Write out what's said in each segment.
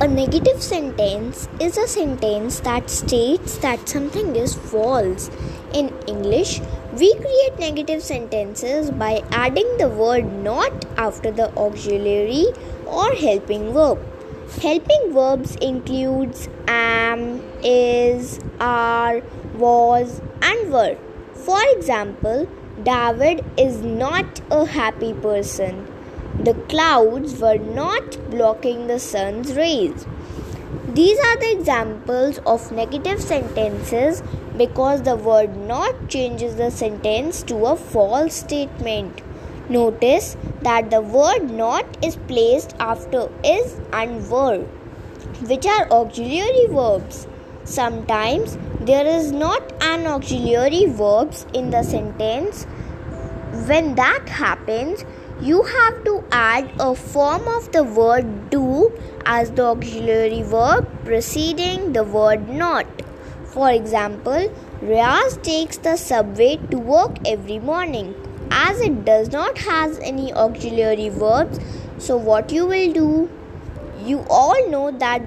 A negative sentence is a sentence that states that something is false. In English, we create negative sentences by adding the word not after the auxiliary or helping verb. Helping verbs includes am, is, are, was and were. For example, David is not a happy person. The clouds were not blocking the sun's rays. These are the examples of negative sentences because the word not changes the sentence to a false statement. Notice that the word not is placed after is and were, which are auxiliary verbs. Sometimes there is not an auxiliary verbs in the sentence. When that happens, you have to add a form of the word do as the auxiliary verb preceding the word not. For example, Riaz takes the subway to work every morning. As it does not has any auxiliary verbs, so what you will do? You all know that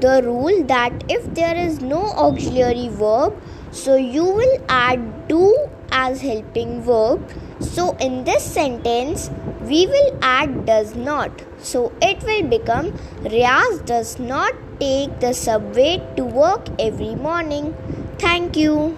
the rule that if there is no auxiliary verb, so you will add do as helping verb so in this sentence, we will add does not. So it will become Riaz does not take the subway to work every morning. Thank you.